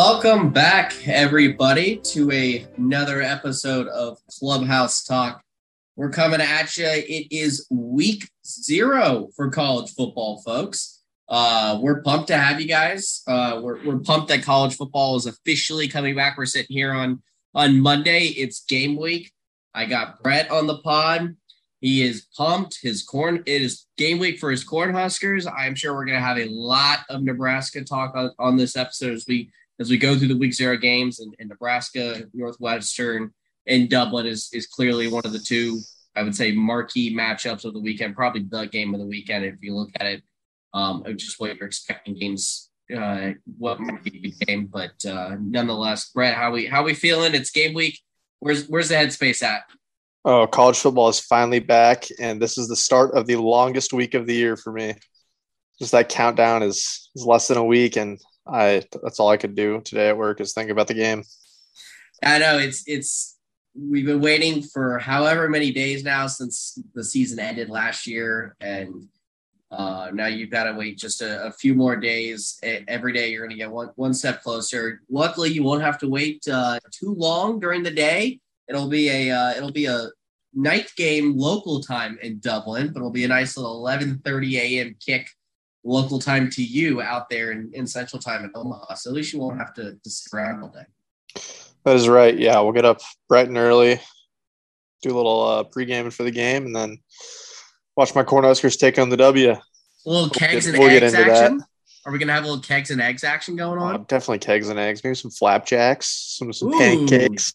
Welcome back, everybody, to a, another episode of Clubhouse Talk. We're coming at you. It is week zero for college football, folks. Uh, we're pumped to have you guys. Uh, we're, we're pumped that college football is officially coming back. We're sitting here on on Monday. It's game week. I got Brett on the pod. He is pumped. His corn it is game week for his Cornhuskers. I'm sure we're gonna have a lot of Nebraska talk on, on this episode as we as we go through the week zero games and, and Nebraska, Northwestern, and Dublin is is clearly one of the two, I would say, marquee matchups of the weekend, probably the game of the weekend if you look at it. Um, just what you're expecting games, uh, what might be the game, but uh, nonetheless, Brett, how we how we feeling? It's game week. Where's where's the headspace at? Oh, college football is finally back, and this is the start of the longest week of the year for me. Just that countdown is is less than a week, and I that's all I could do today at work is think about the game. I know it's it's we've been waiting for however many days now since the season ended last year, and uh, now you've got to wait just a, a, few more days. Every day you're going to get one one step closer. Luckily, you won't have to wait uh, too long during the day. It'll be a uh, it'll be a night game local time in Dublin, but it'll be a nice little 11:30 a.m. kick local time to you out there in, in Central Time in Omaha. So at least you won't have to, to sit around all day. That is right. Yeah, we'll get up bright and early, do a little uh, pre-gaming for the game, and then watch my Cornhuskers take on the W. A little kegs we'll get, and we'll eggs action. That. Are we gonna have a little kegs and eggs action going on? Uh, definitely kegs and eggs. Maybe some flapjacks, some some Ooh. pancakes.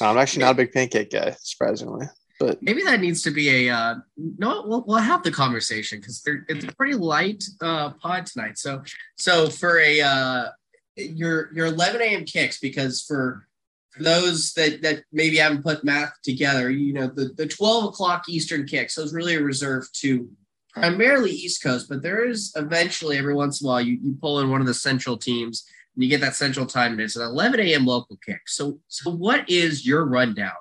I'm actually not a big pancake guy, surprisingly. But maybe that needs to be a uh, no. We'll, we'll have the conversation because it's a pretty light uh, pod tonight. So so for a uh, your your 11 a.m. kicks because for for those that that maybe haven't put math together, you know the the 12 o'clock Eastern kicks. Those really reserved to primarily East Coast, but there is eventually every once in a while you, you pull in one of the central teams and you get that central time. And it's an 11 a.m. local kick. So so what is your rundown?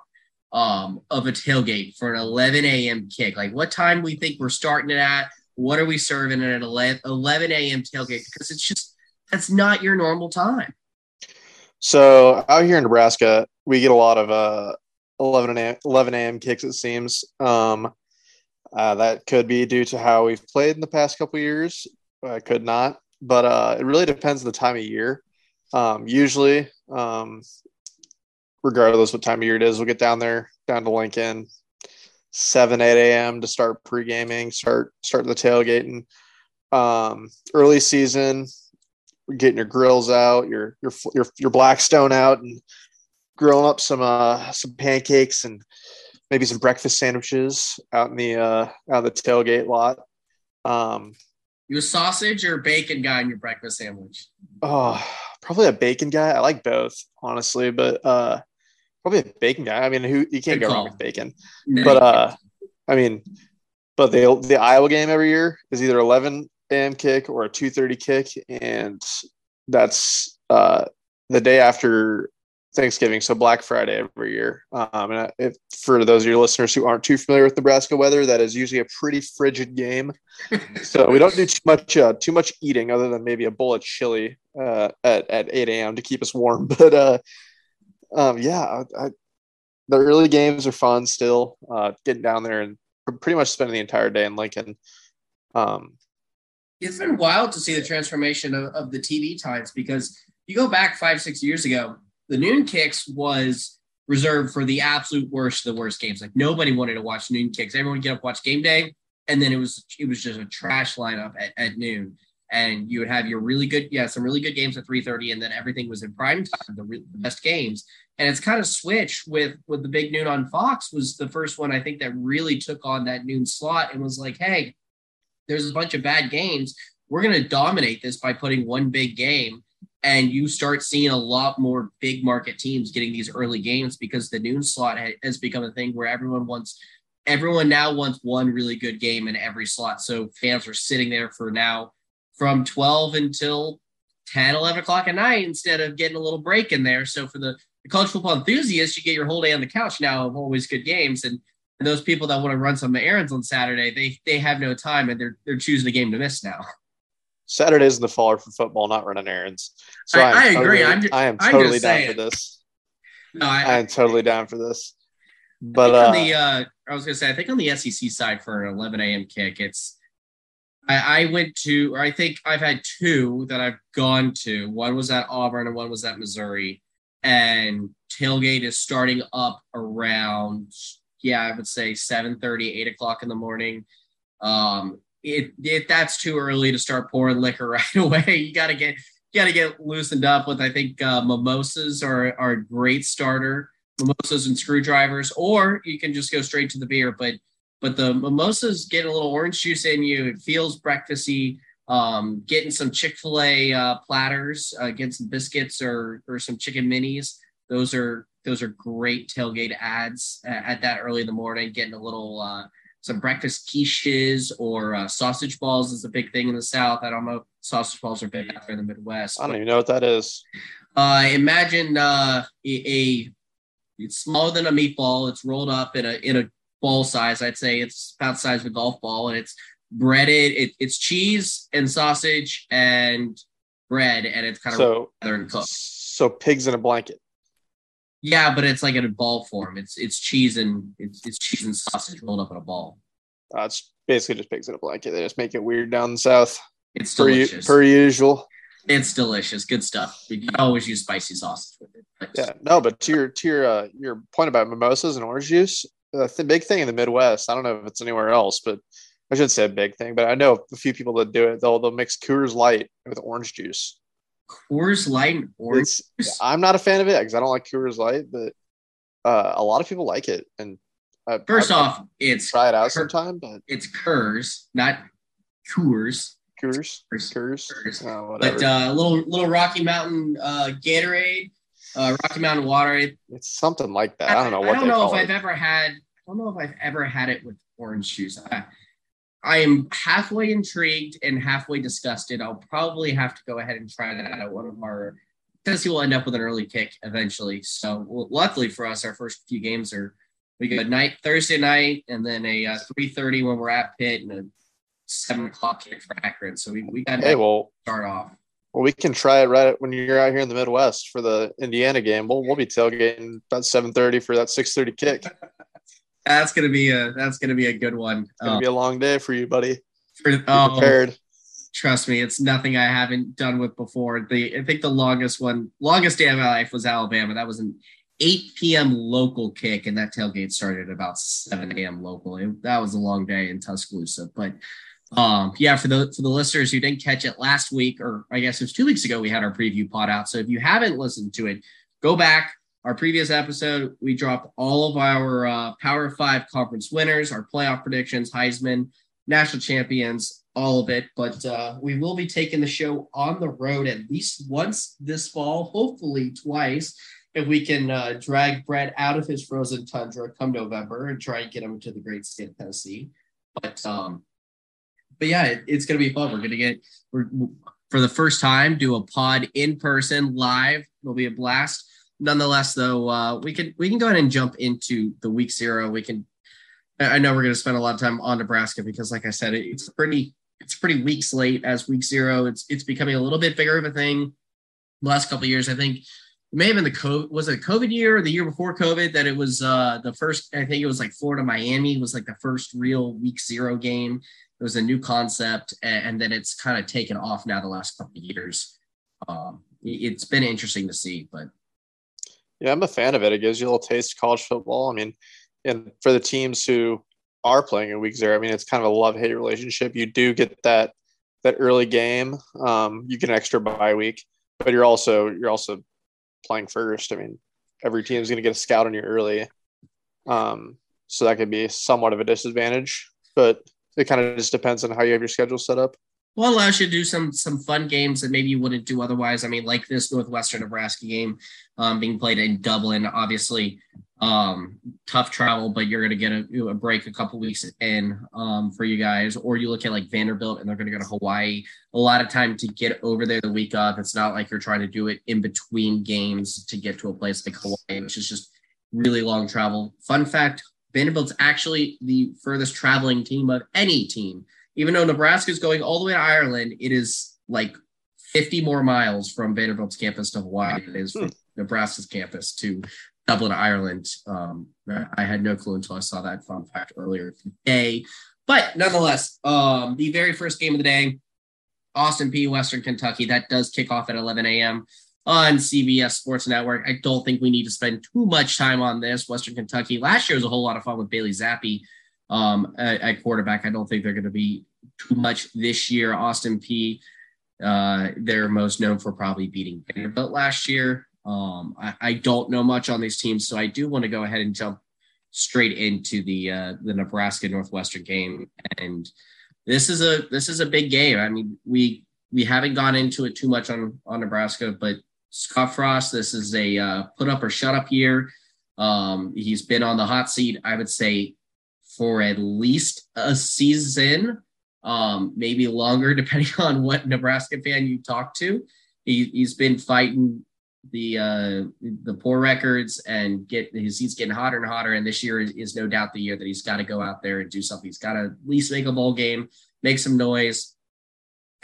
Um, of a tailgate for an 11 a.m. kick? Like, what time we think we're starting it at? What are we serving at an 11 a.m. tailgate? Because it's just that's not your normal time. So out here in Nebraska, we get a lot of uh, 11 a.m. 11 a.m. kicks. It seems um, uh, that could be due to how we've played in the past couple years. I could not, but uh, it really depends on the time of year. Um, usually, um, regardless of what time of year it is. We'll get down there, down to Lincoln, seven, eight a.m. to start pre gaming, start start the tailgating. Um, early season, getting your grills out, your your your your Blackstone out, and grilling up some uh some pancakes and maybe some breakfast sandwiches out in the uh out the tailgate lot. Um, you a sausage or bacon guy in your breakfast sandwich? Oh, probably a bacon guy. I like both, honestly, but uh, probably a bacon guy. I mean, who you can't Good go call. wrong with bacon. No, but uh, I mean, but the the Iowa game every year is either 11 a.m. kick or a 2:30 kick, and that's uh, the day after Thanksgiving, so Black Friday every year. Um, and if, for those of your listeners who aren't too familiar with Nebraska weather, that is usually a pretty frigid game. so we don't do too much uh, too much eating, other than maybe a bowl of chili uh, at at 8 a.m. to keep us warm. But uh, um, yeah, I, I, the early games are fun still. Uh, getting down there and pretty much spending the entire day in Lincoln. Um, it's been wild to see the transformation of, of the TV times because you go back five, six years ago, the noon kicks was reserved for the absolute worst of the worst games. Like nobody wanted to watch noon kicks. Everyone would get up, watch game day, and then it was it was just a trash lineup at, at noon and you would have your really good, yeah, some really good games at 3:30, and then everything was in prime time, the, re- the best games. And it's kind of switched with with the big noon on Fox was the first one I think that really took on that noon slot and was like, hey, there's a bunch of bad games. We're going to dominate this by putting one big game. And you start seeing a lot more big market teams getting these early games because the noon slot has become a thing where everyone wants everyone now wants one really good game in every slot. So fans are sitting there for now from 12 until 10, 11 o'clock at night instead of getting a little break in there. So for the, the college football enthusiasts, you get your whole day on the couch now of always good games. And, and those people that want to run some errands on Saturday, they they have no time and they're they're choosing a game to miss now. Saturdays in the fall are for football, not running errands. So I, I agree. Totally, I'm just, I am I'm totally down saying. for this. No, I, I am totally down for this. But I uh, on the uh, I was gonna say I think on the SEC side for an 11 a.m. kick, it's I, I went to or I think I've had two that I've gone to. One was at Auburn and one was at Missouri, and tailgate is starting up around yeah I would say 7:30, 8 o'clock in the morning. Um, it if that's too early to start pouring liquor right away, you got to get you got to get loosened up with. I think uh, mimosas are are a great starter mimosas and screwdrivers, or you can just go straight to the beer. But but the mimosas get a little orange juice in you. It feels breakfasty. Um, getting some Chick Fil A uh, platters, uh, getting some biscuits or or some chicken minis. Those are those are great tailgate ads at, at that early in the morning. Getting a little uh, some breakfast quiches or uh, sausage balls is a big thing in the South. I don't know. Sausage balls are big out there in the Midwest. I don't even know what that is. Uh, imagine uh, a, a it's smaller than a meatball. It's rolled up in a in a ball size. I'd say it's about the size of a golf ball, and it's breaded. It, it's cheese and sausage and bread, and it's kind of So together and cooked. so pigs in a blanket. Yeah, but it's like in a ball form. It's it's cheese and it's, it's cheese and sausage rolled up in a ball. Uh, it's basically just pigs in a blanket. They just make it weird down south. It's Per, u- per usual. it's delicious. Good stuff. You can always use spicy sausage with it. Yeah, no, but to your to your uh, your point about mimosas and orange juice, the th- big thing in the Midwest. I don't know if it's anywhere else, but I shouldn't say a big thing. But I know a few people that do it. They'll they'll mix Coors Light with orange juice. Coors Light and orange. It's, juice. I'm not a fan of it because I don't like Coors Light, but uh, a lot of people like it. And I, First I, off, it's try it out Cur- sometime. But it's Coors, not Coors. Coors, Coors. Coors, Coors. uh, whatever. But uh, little little Rocky Mountain uh, Gatorade, uh, Rocky Mountain water. it's something like that. I don't know what I don't know if it. I've ever had. I don't know if I've ever had it with orange juice. I, I am halfway intrigued and halfway disgusted. I'll probably have to go ahead and try that at one of our. Tennessee will end up with an early kick eventually. So well, luckily for us, our first few games are we go night Thursday night and then a uh, three thirty when we're at Pitt and a seven o'clock kick for Akron. So we we got Hey, to well, start off. Well, we can try it right when you're out here in the Midwest for the Indiana game. We'll we'll be tailgating about seven thirty for that six thirty kick. It's That's gonna be a that's gonna be a good one. gonna Um, be a long day for you, buddy. Be for- oh, prepared. trust me, it's nothing I haven't done with before. The I think the longest one, longest day of my life was Alabama. That was an 8 p.m. local kick, and that tailgate started at about 7 a.m. local. It- that was a long day in Tuscaloosa. But um, yeah, for the for the listeners who didn't catch it last week, or I guess it was two weeks ago, we had our preview pod out. So if you haven't listened to it, go back. Our previous episode, we dropped all of our uh, Power Five conference winners, our playoff predictions, Heisman, national champions, all of it. But uh, we will be taking the show on the road at least once this fall, hopefully twice, if we can uh, drag Brett out of his frozen tundra come November and try and get him to the great state of Tennessee. But um, but yeah, it, it's gonna be fun. We're gonna get we're for the first time do a pod in person live. It'll be a blast. Nonetheless, though, uh, we can we can go ahead and jump into the week zero. We can I know we're going to spend a lot of time on Nebraska because, like I said, it, it's pretty it's pretty week slate as week zero. It's it's becoming a little bit bigger of a thing. The last couple years, I think it may have been the COVID was it COVID year or the year before COVID that it was uh, the first. I think it was like Florida Miami was like the first real week zero game. It was a new concept, and, and then it's kind of taken off now the last couple of years. Um, it's been interesting to see, but Yeah, I'm a fan of it. It gives you a little taste of college football. I mean, and for the teams who are playing in week zero, I mean, it's kind of a love hate relationship. You do get that that early game. Um, you get an extra bye week, but you're also you're also playing first. I mean, every team is going to get a scout on you early, um, so that could be somewhat of a disadvantage. But it kind of just depends on how you have your schedule set up. Well, allows you to do some some fun games that maybe you wouldn't do otherwise. I mean, like this Northwestern Nebraska game um, being played in Dublin, obviously um, tough travel, but you're going to get a, a break a couple weeks in um, for you guys. Or you look at like Vanderbilt, and they're going to go to Hawaii. A lot of time to get over there the week of. It's not like you're trying to do it in between games to get to a place like Hawaii, which is just really long travel. Fun fact: Vanderbilt's actually the furthest traveling team of any team even though Nebraska is going all the way to Ireland, it is like 50 more miles from Vanderbilt's campus to Hawaii than it is from hmm. Nebraska's campus to Dublin, Ireland. Um, I had no clue until I saw that fun fact earlier today. But nonetheless, um, the very first game of the day, Austin Peay Western Kentucky, that does kick off at 11 a.m. on CBS Sports Network. I don't think we need to spend too much time on this. Western Kentucky last year was a whole lot of fun with Bailey Zappe um, at, at quarterback. I don't think they're going to be too much this year. Austin Peay, uh, they're most known for probably beating Vanderbilt last year. Um, I, I, don't know much on these teams, so I do want to go ahead and jump straight into the uh, the Nebraska Northwestern game. And this is a this is a big game. I mean, we we haven't gone into it too much on on Nebraska, but Scott Frost, this is a uh, put up or shut up year. Um, he's been on the hot seat, I would say, for at least a season, um, maybe longer, depending on what Nebraska fan you talk to. He, he's been fighting the uh, the poor records and get his he's getting hotter and hotter. And this year is, is no doubt the year that he's got to go out there and do something. He's got to at least make a bowl game, make some noise.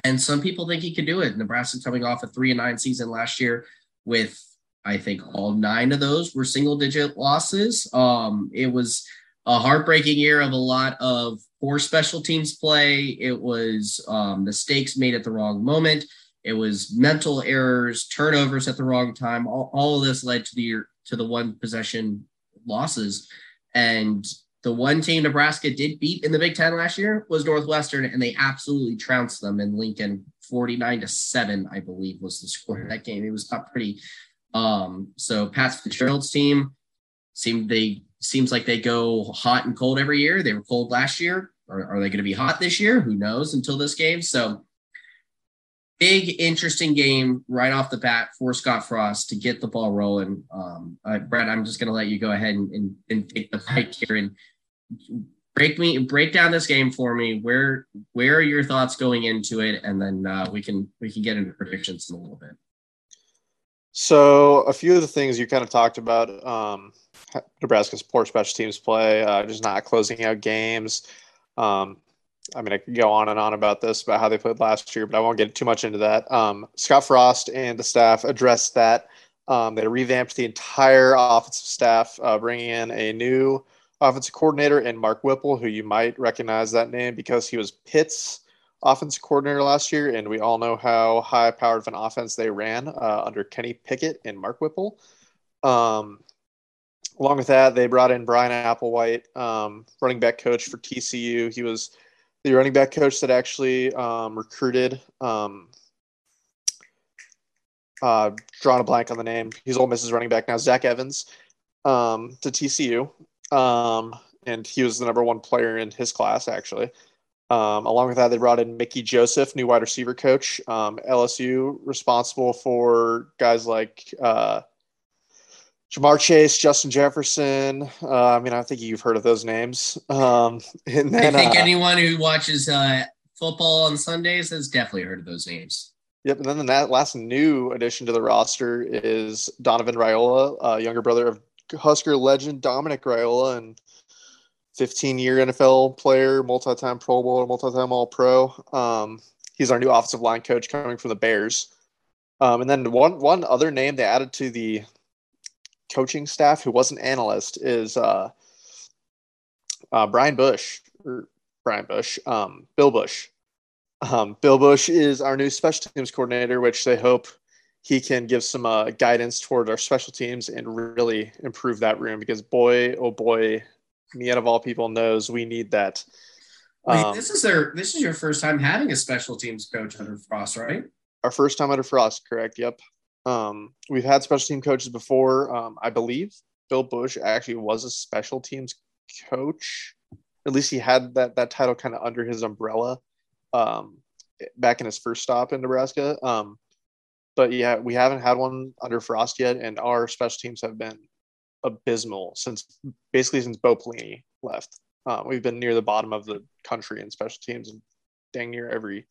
And some people think he could do it. Nebraska coming off a three and nine season last year with I think all nine of those were single digit losses. Um, it was a heartbreaking year of a lot of poor special teams play. It was um, mistakes made at the wrong moment. It was mental errors, turnovers at the wrong time. All, all of this led to the to the one possession losses. And the one team Nebraska did beat in the Big Ten last year was Northwestern, and they absolutely trounced them in Lincoln, 49 to 7, I believe was the score of that game. It was not pretty. Um, so Pat Fitzgerald's team seemed they seems like they go hot and cold every year. They were cold last year. Are, are they going to be hot this year? Who knows until this game? So big, interesting game right off the bat for Scott Frost to get the ball rolling. Um, uh, Brett, I'm just going to let you go ahead and, and, and take the fight here and break me break down this game for me. Where where are your thoughts going into it, and then uh, we can we can get into predictions in a little bit. So a few of the things you kind of talked about. Um, Nebraska's poor special teams play, uh, just not closing out games. Um, I mean, I could go on and on about this, about how they played last year, but I won't get too much into that. Um, Scott Frost and the staff addressed that. Um, they revamped the entire offensive staff, uh, bringing in a new offensive coordinator and Mark Whipple, who you might recognize that name because he was Pitt's offensive coordinator last year, and we all know how high powered of an offense they ran uh, under Kenny Pickett and Mark Whipple. Um, along with that, they brought in Bryan Applewhite, um, running back coach for TCU. He was the running back coach that actually um, recruited. Um, uh, drawing a blank on the name. He's Ole Miss's running back now, Zach Evans, um, to TCU, um, and he was the number one player in his class actually. Um, along with that, they brought in Mickey Joseph, new wide receiver coach. Um, LSU responsible for guys like uh, Ja'Marr Chase, Justin Jefferson. Uh, I mean, I think you've heard of those names. Um, and then, I think uh, anyone who watches uh, football on Sundays has definitely heard of those names. Yep. And then that last new addition to the roster is Donovan Raiola, uh, younger brother of Husker legend Dominic Raiola, and 15 year NFL player, multi time Pro Bowl, multi time All Pro. Um, he's our new offensive line coach coming from the Bears. Um, and then one one other name they added to the coaching staff who was an analyst is uh, uh, Brian Bush or Brian Bush, um, Bill Busch. Um, Bill Busch is our new special teams coordinator, which they hope he can give some uh, guidance toward our special teams and really improve that room because boy, oh boy, me out of all people knows we need that. Um, Wait, this is their this is your first time having a special teams coach under Frost, right? Our first time under Frost, correct? Yep. Um, we've had special team coaches before. Um, I believe Bill Busch actually was a special teams coach. At least he had that that title kind of under his umbrella um, back in his first stop in Nebraska. Um, but yeah, we haven't had one under Frost yet, and our special teams have been abysmal since basically since Bo Pelini left. Uh, we've been near the bottom of the country in special teams, and dang near every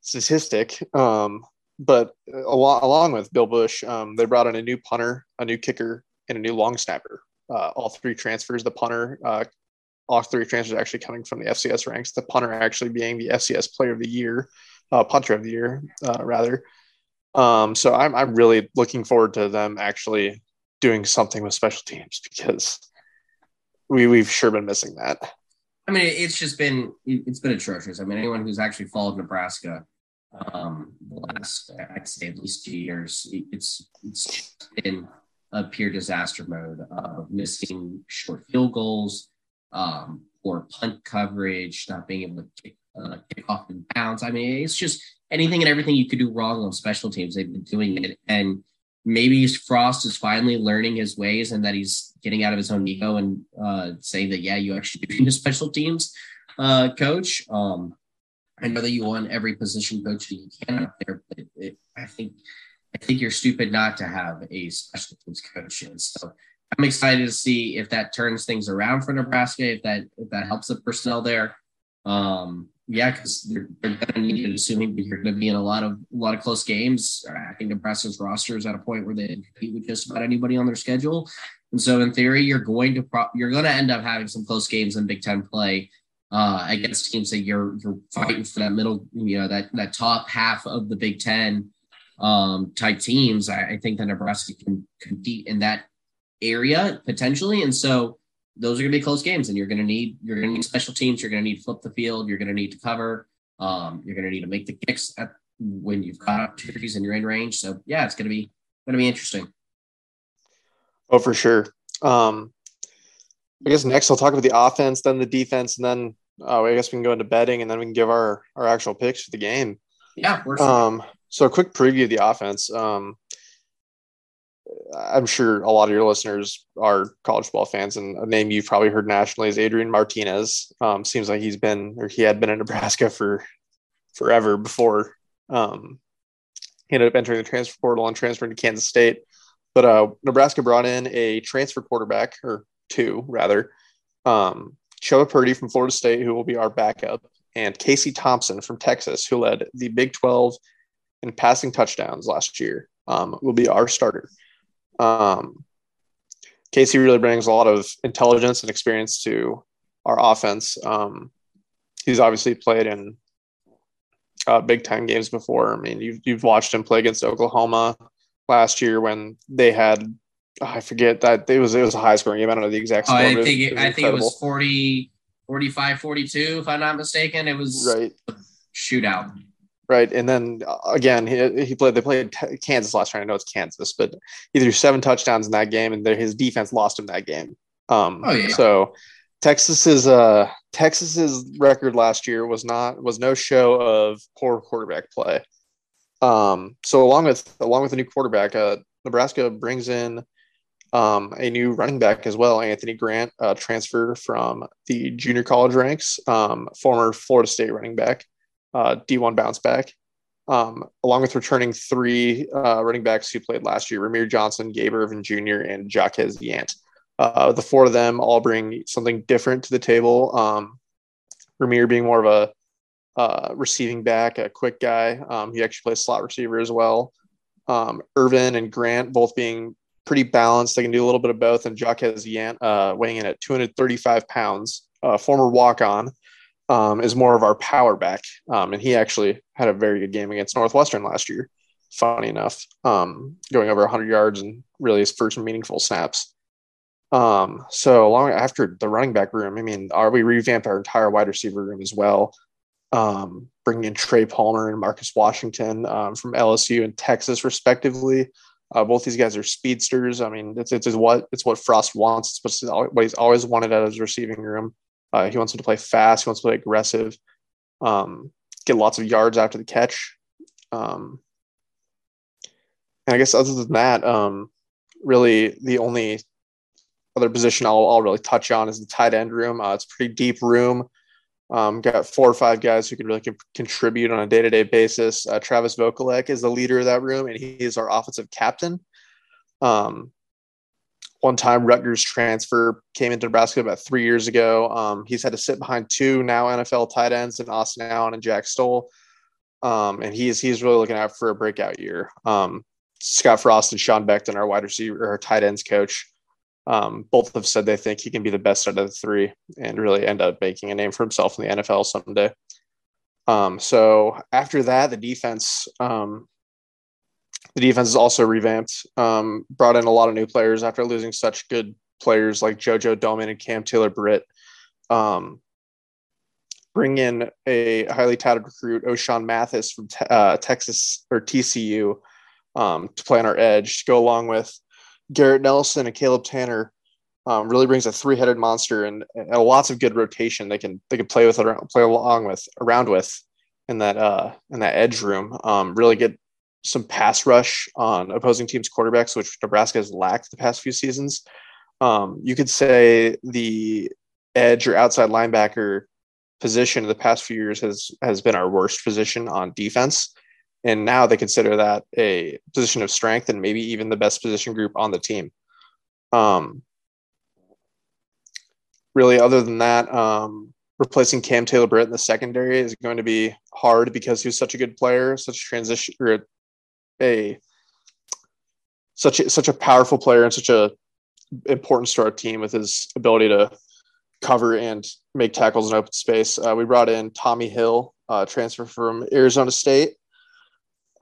statistic. Um, but along, along with Bill Busch, um, they brought in a new punter, a new kicker, and a new long snapper. Uh, all three transfers. The punter, uh, all three transfers actually coming from the FCS ranks. The punter actually being the FCS Player of the Year uh, punter of the year, uh, rather. Um, so I'm I'm really looking forward to them actually doing something with special teams because we we've sure been missing that. I mean, it's just been it's been atrocious. I mean, anyone who's actually followed Nebraska um, the last I'd say at least two years, it's it's been a pure disaster mode of missing short field goals, um, or punt coverage, not being able to kick, uh, kick off in bounds. I mean, it's just anything and everything you could do wrong on special teams. They've been doing it, and maybe Frost is finally learning his ways, and that he's getting out of his own ego and uh, saying that yeah, you actually do a special teams uh, coach. Um, I know that you want every position coach that you can out there, but it, I think I think you're stupid not to have a special teams coach. And so I'm excited to see if that turns things around for Nebraska, if that if that helps the personnel there. Um, yeah, because they're, they're going to need it, assuming you're going to be in a lot of a lot of close games. I think Nebraska's roster is at a point where they compete with just about anybody on their schedule, and so in theory, you're going to pro- you're going to end up having some close games in Big Ten play uh, against teams that you're you're fighting for that middle, you know, that that top half of the Big Ten um, type teams. I, I think that Nebraska can compete in that area potentially, and so those are going to be close games, and you're going to need you're going to need special teams. You're going to need to flip the field. You're going to need to cover. Um, you're going to need to make the kicks at when you've got opportunities and you're in range. So yeah, it's going to be going to be interesting. Oh, for sure. Um, I guess next I'll talk about the offense, then the defense, and then uh, I guess we can go into betting, and then we can give our our actual picks for the game. Yeah. Um. So a quick preview of the offense. Um. I'm sure a lot of your listeners are college football fans, and a name you've probably heard nationally is Adrian Martinez. Um, seems like he's been or he had been in Nebraska for forever before um, he ended up entering the transfer portal and transferring to Kansas State. But uh, Nebraska brought in a transfer quarterback, or two rather, um, Chubba Purdy from Florida State, who will be our backup, and Casey Thompson from Texas, who led the Big 12 in passing touchdowns last year, um, will be our starter. Um, Casey really brings a lot of intelligence and experience to our offense. Um, he's obviously played in uh, Big Ten games before. I mean, you've you've watched him play against Oklahoma last year when they had oh, I forget that it was it was a high scoring game. I don't know the exact score. Oh, I think it, it I think it was 40, 45, 42, if I'm not mistaken. It was right shootout. Right, and then uh, again, he, he played. They played Kansas last year. I know it's Kansas, but he threw seven touchdowns in that game, and his defense lost him that game. Um, oh yeah. So Texas's uh Texas's record last year was not was no show of poor quarterback play. Um, so along with along with the new quarterback, uh, Nebraska brings in um, a new running back as well, Anthony Grant, uh, transfer from the junior college ranks, um, former Florida State running back uh, D1 bounce back, um, along with returning three uh, running backs who played last year Rahmir Johnson, Gabe Ervin Jr., and Jacques Yant. Uh, the four of them all bring something different to the table. Um, Rahmir being more of a uh, receiving back, a quick guy. Um, he actually plays slot receiver as well. Um, Ervin and Grant both being pretty balanced. They can do a little bit of both. And Jacques Yant, uh, weighing in at 235 pounds, uh, former walk on, um, is more of our power back. Um, and he actually had a very good game against Northwestern last year, funny enough, um, going over 100 yards and really his first meaningful snaps. Um, so long after the running back room, I mean, are we revamped our entire wide receiver room as well? Um, bringing in Trey Palmer and Marcus Washington um, from LSU and Texas, respectively. Uh, both these guys are speedsters. I mean, it's, it's, what it's what Frost wants. It's what he's always wanted out of his receiving room. Uh, he wants him to play fast. He wants to play aggressive, um, get lots of yards after the catch. Um, and I guess other than that, um, really the only other position I'll, I'll, really touch on is the tight end room. Uh, it's a pretty deep room. Um, got four or five guys who can really co- contribute on a day to day basis. Uh, Travis Vokolek is the leader of that room, and he is our offensive captain. Um, one time Rutgers transfer came into Nebraska about three years ago. Um, he's had to sit behind two now NFL tight ends in Austin Allen and Jack Stoll. Um, and he's he's really looking out for a breakout year. Um, Scott Frost and Sean Beckton, our wide receiver, our tight ends coach, um, both have said they think he can be the best out of the three and really end up making a name for himself in the NFL someday. Um, so after that, the defense, um, the defense is also revamped. Um, brought in a lot of new players after losing such good players like JoJo Domann and Cam Taylor Britt. Um, bring in a highly touted recruit, Ochaun Mathis from uh, Texas or TCU, um, to play on our edge, to go along with Garrett Nelson and Caleb Tanner. Um, really brings a three-headed monster and, and, lots of good rotation. They can they can play with play along with around with in that uh, in that edge room. Um, really get some pass rush on opposing teams' quarterbacks, which Nebraska has lacked the past few seasons. Um, you could say the edge or outside linebacker position in the past few years has has been our worst position on defense and now they consider that a position of strength and maybe even the best position group on the team um, really other than that um, replacing cam taylor britt in the secondary is going to be hard because he was such a good player such a transition or a, such a, such a powerful player and such a important to our team with his ability to cover and make tackles in open space. Uh, we brought in Tommy Hill, uh, transfer from Arizona State,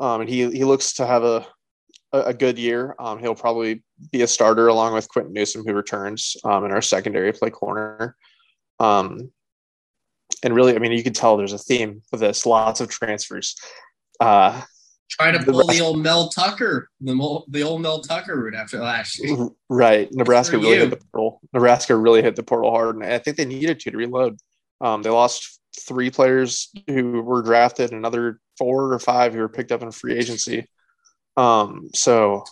um, and he he looks to have a a good year. Um, he'll probably be a starter along with Quinton Newsome, who returns um, in our secondary play corner. Um, and really, I mean, you can tell there's a theme with this. Lots of transfers. Uh, Try to pull the, the old Mel Tucker, the, the old Mel Tucker route after last year. Right. Nebraska really you. hit the portal. Nebraska really hit the portal hard, and I think they needed to to reload. Um, they lost three players who were drafted, and another four or five who were picked up in free agency. Um, so,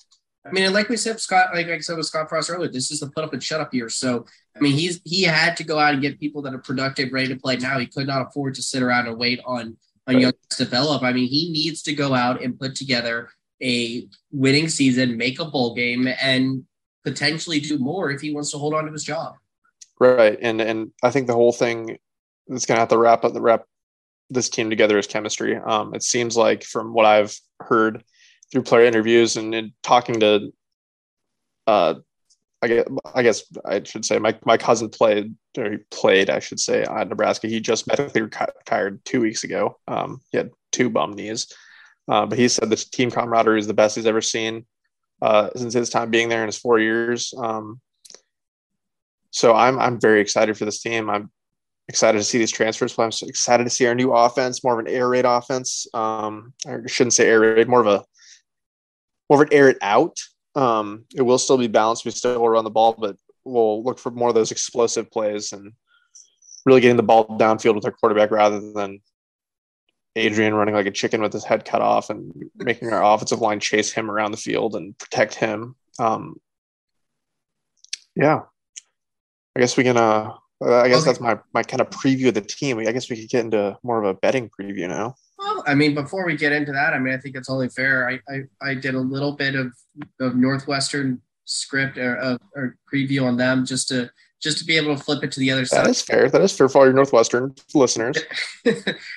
I mean, like we said, Scott, like I said with Scott Frost earlier, this is the put up and shut up year. So, I mean, he's he had to go out and get people that are productive, ready to play now. He could not afford to sit around and wait on on young to develop. I mean, he needs to go out and put together a winning season, make a bowl game, and potentially do more if he wants to hold on to his job. Right, and and I think the whole thing is going to have to wrap up the wrap this team together is chemistry. Um, it seems like from what I've heard through player interviews and, and talking to uh, I guess, I guess I should say my, my cousin played or he played I should say at Nebraska. He just medically retired two weeks ago. Um, he had two bum knees, uh, but he said the team camaraderie is the best he's ever seen uh, since his time being there in his four years. Um, so I'm I'm very excited for this team. I'm excited to see these transfers. But I'm excited to see our new offense, more of an air raid offense. Um, I shouldn't say air raid, more of a more of an air it out um, it will still be balanced. We still will run the ball, but we'll look for more of those explosive plays and really getting the ball downfield with our quarterback rather than Adrian running like a chicken with his head cut off and making our offensive line chase him around the field and protect him. Um, yeah, I guess we can. Uh, I guess okay. that's my my kind of preview of the team. I guess we could get into more of a betting preview now. Well, I mean, before we get into that, I mean, I think it's only fair. I I, I did a little bit of, of Northwestern script or, uh, or preview on them just to just to be able to flip it to the other that side. That is fair. That is fair for all your Northwestern listeners.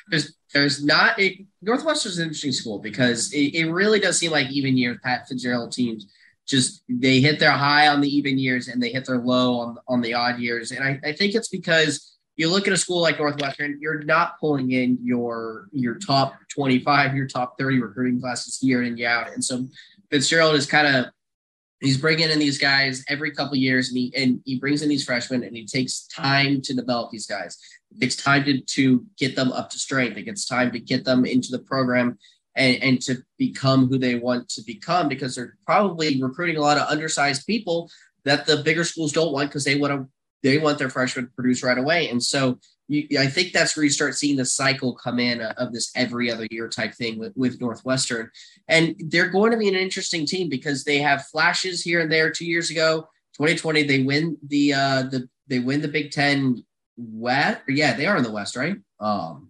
there's there's not a Northwestern's an interesting school because it, it really does seem like even year Pat Fitzgerald teams just they hit their high on the even years and they hit their low on on the odd years. And I, I think it's because you look at a school like Northwestern, you're not pulling in your your top 25, your top 30 recruiting classes year in and year out. And so Fitzgerald is kind of he's bringing in these guys every couple years, and he and he brings in these freshmen, and he takes time to develop these guys. It takes time to to get them up to strength. It gets time to get them into the program. And, and to become who they want to become because they're probably recruiting a lot of undersized people that the bigger schools don't want because they want to they want their freshmen to produce right away. And so you, I think that's where you start seeing the cycle come in of this every other year type thing with, with Northwestern. And they're going to be an interesting team because they have flashes here and there. Two years ago, 2020, they win the uh the they win the Big Ten West. Yeah, they are in the West, right? Um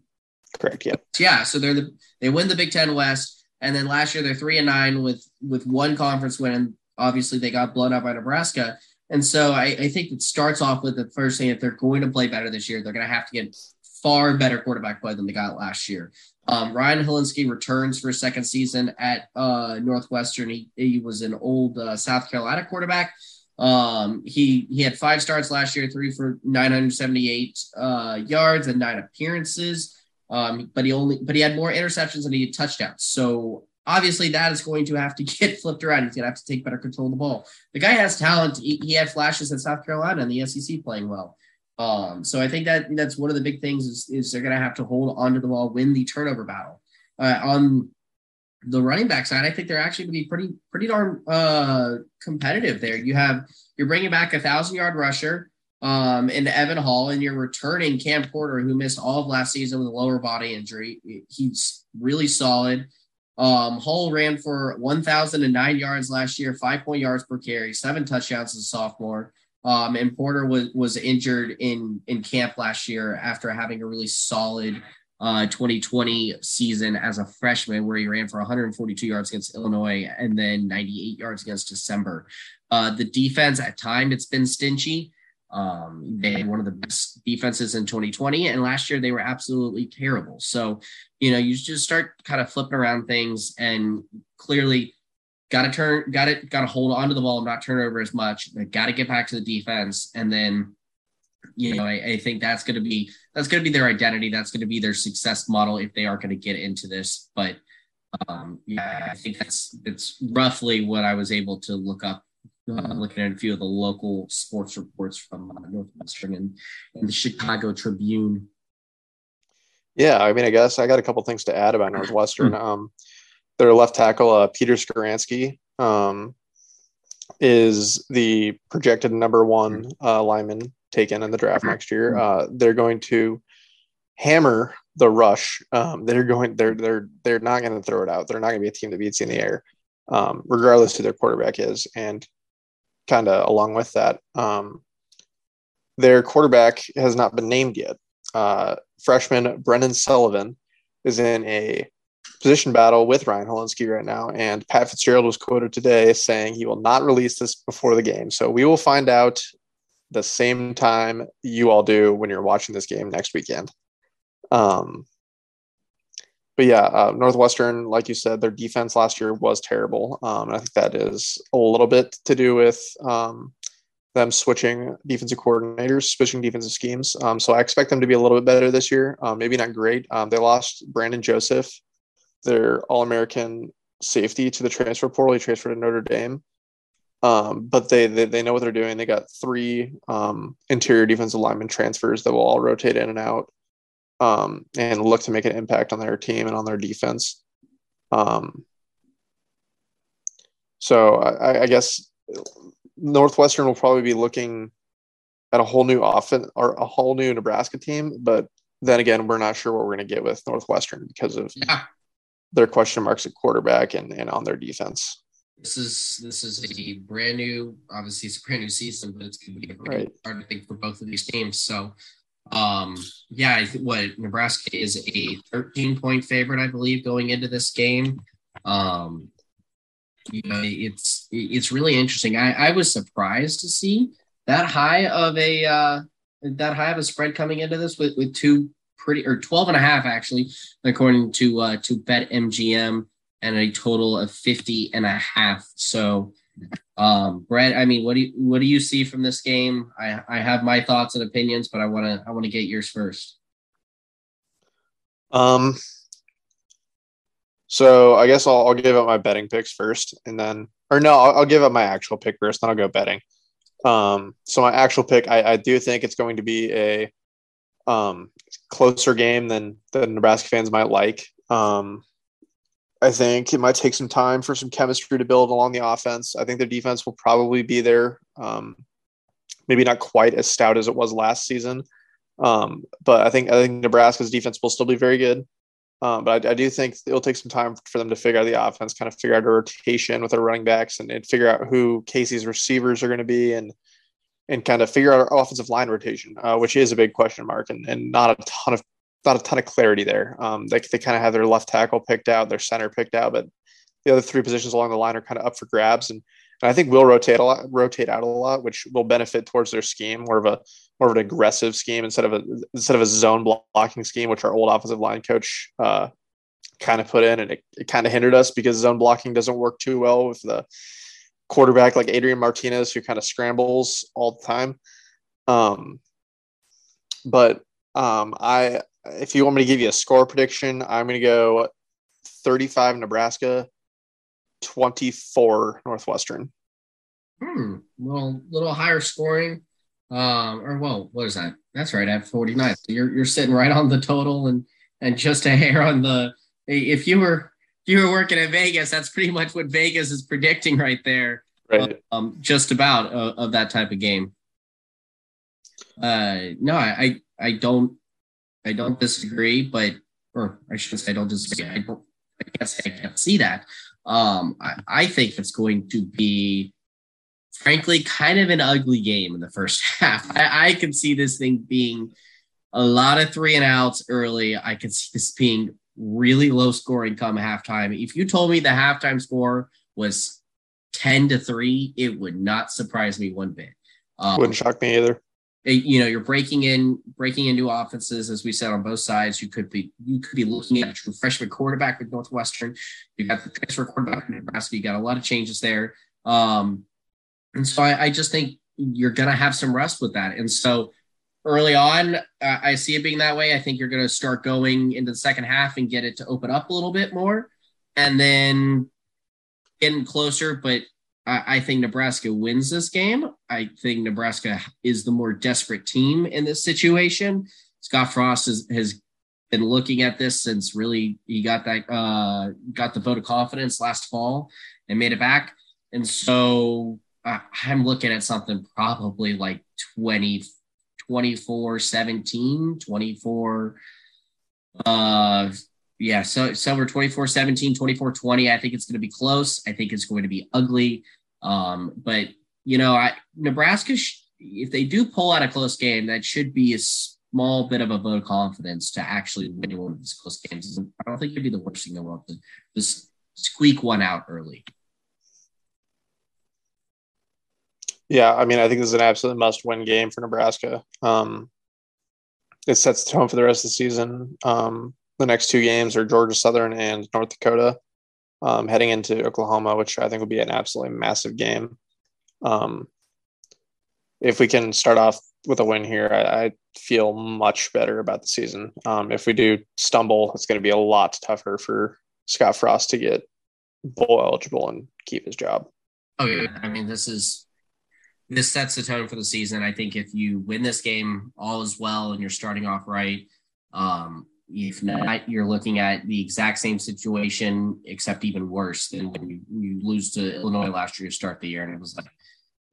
correct. Yeah. Yeah. So they're the they win the Big Ten West. And then last year they're three and nine with with one conference win. And obviously they got blown out by Nebraska. And so I, I, think it starts off with the first thing if they're going to play better this year, they're going to have to get far better quarterback play than they got last year. Um, Ryan Hilinski returns for a second season at uh, Northwestern. He, he, was an old uh, South Carolina quarterback. Um, he he had five starts last year, three for 978 uh, yards and nine appearances. Um, but he only but he had more interceptions than he had touchdowns. So obviously that is going to have to get flipped around. He's going to have to take better control of the ball. The guy has talent. He, he had flashes at South Carolina and the SEC playing well. Um, so I think that that's one of the big things is, is they're going to have to hold onto the ball, win the turnover battle. Uh, on the running back side, I think they're actually going to be pretty pretty darn uh, competitive there. You have you're bringing back a thousand yard rusher um, in Evan Hull, and you're returning Cam Porter, who missed all of last season with a lower body injury. He's really solid. Um, Hull ran for 1,009 yards last year, five point yards per carry, seven touchdowns as a sophomore. Um, and Porter was was injured in in camp last year after having a really solid uh, 2020 season as a freshman, where he ran for 142 yards against Illinois and then 98 yards against December. Uh, the defense at time it's been stingy. Um, they had one of the best defenses in 2020, and last year they were absolutely terrible. So, you know, you just start kind of flipping around things, and clearly got to turn, got to got to hold onto the ball and not turn over as much. Got to get back to the defense, and then, you know, I, I think that's going to be that's going to be their identity. That's going to be their success model if they are going to get into this. But um, yeah, I think that's that's roughly what I was able to look up. Uh, looking at a few of the local sports reports from uh, Northwestern and, and the Chicago Tribune. Yeah, I mean, I guess I got a couple things to add about Northwestern. Um, their left tackle, uh, Peter Skoronski, um, is the projected number one uh, lineman taken in the draft next year. Uh, they're going to hammer the rush. Um, they're going. They're they're they're not going to throw it out. They're not going to be a team that beats you in the air, um, regardless who their quarterback is. And kind of along with that, um, their quarterback has not been named yet. Uh, freshman Brendan Sullivan is in a position battle with Ryan Hilinski right now. And Pat Fitzgerald was quoted today saying he will not release this before the game. So we will find out the same time you all do when you're watching this game next weekend. Um, but yeah, uh, Northwestern, like you said, their defense last year was terrible. Um, and I think that is a little bit to do with um, them switching defensive coordinators, switching defensive schemes. Um, so I expect them to be a little bit better this year. Um, maybe not great. Um, they lost Brandon Joseph, their All American safety, to the transfer portal. He transferred to Notre Dame. Um, but they, they, they know what they're doing. They got three interior defensive lineman transfers that will all rotate in and out um, and look to make an impact on their team and on their defense. Um, so I, I, guess Northwestern will probably be looking at a whole new offense or a whole new Nebraska team, but then again, we're not sure what we're going to get with Northwestern because of yeah. their question marks at quarterback and, and on their defense. This is this is a brand new, obviously it's a brand new season, but it's going to be right. hard to think for both of these teams. So um, yeah, what Nebraska is a 13 point favorite, I believe, going into this game. Um, you know, it's it's really interesting. I, I was surprised to see that high of a uh, that high of a spread coming into this with, with two pretty or 12 and a half actually, according to uh, to Bet MGM, and a total of 50 and a half. So um, Brett, I mean, what do you what do you see from this game? I I have my thoughts and opinions, but I want to I want to get yours first. Um. So I guess I'll, I'll give up my betting picks first, and then or no, I'll, I'll give up my actual pick first, then I'll go betting. Um. So my actual pick, I, I do think it's going to be a um closer game than the Nebraska fans might like. Um. I think it might take some time for some chemistry to build along the offense. I think the defense will probably be there. Um, maybe not quite as stout as it was last season, um, but I think I think Nebraska's defense will still be very good. Um, but I, I, do think it'll take some time for them to figure out the offense, kind of figure out a rotation with their running backs, and, and figure out who Casey's receivers are going to be, and and kind of figure out our offensive line rotation, uh, which is a big question mark, and, and not a ton of not a ton of clarity there. Um, they they kind of have their left tackle picked out, their center picked out, but the other three positions along the line are kind of up for grabs. And, and I think we'll rotate a lot, rotate out a lot, which will benefit towards their scheme, more of a more of an aggressive scheme instead of a instead of a zone blocking scheme, which our old offensive line coach uh, kind of put in, and it, it kind of hindered us because zone blocking doesn't work too well with the quarterback like Adrian Martinez, who kind of scrambles all the time. Um, but um, I if you want me to give you a score prediction, I'm going to go 35 Nebraska, 24 Northwestern. Hmm, little little higher scoring. Um, or well, what is that? That's right, at 49. So you're you're sitting right on the total and and just a hair on the if you were if you were working at Vegas, that's pretty much what Vegas is predicting right there. Right. Um, just about uh, of that type of game. Uh, no, I I don't I don't disagree, but or I shouldn't say I don't disagree. I don't I can't I can't see that. Um, I, I think it's going to be frankly kind of an ugly game in the first half. I, I can see this thing being a lot of three and outs early. I can see this being really low scoring come halftime. If you told me the halftime score was 10 to 3, it would not surprise me one bit. Um, Wouldn't shock me either. You know, you're breaking in, breaking in new offenses, as we said on both sides. You could be, you could be looking at a true freshman quarterback with Northwestern. You got the transfer quarterback in Nebraska. You got a lot of changes there, um, and so I, I just think you're to have some rest with that. And so early on, uh, I see it being that way. I think you're to start going into the second half and get it to open up a little bit more, and then getting closer. But I, I think Nebraska wins this game. I think Nebraska is the more desperate team in this situation. Scott Frost has, has been looking at this since really he got that uh, got the vote of confidence last fall and made it back. And so uh, I'm looking at something probably like 20 24 17, 24. Uh, yeah, so somewhere 24 17, 24 20. I think it's going to be close. I think it's going to be ugly. Um, but, you know, I, Nebraska, sh- if they do pull out a close game, that should be a small bit of a vote of confidence to actually win one of these close games. I don't think it'd be the worst thing in the world to just squeak one out early. Yeah, I mean, I think this is an absolute must-win game for Nebraska. Um, it sets the tone for the rest of the season. Um, the next two games are Georgia Southern and North Dakota, um, heading into Oklahoma, which I think will be an absolutely massive game. Um, if we can start off with a win here, I, I feel much better about the season. Um, if we do stumble, it's going to be a lot tougher for Scott Frost to get bowl eligible and keep his job. Oh yeah, I mean this is this sets the tone for the season. I think if you win this game, all is well, and you're starting off right. Um, if not, you're looking at the exact same situation, except even worse than when you, you lose to Illinois last year to start the year, and it was like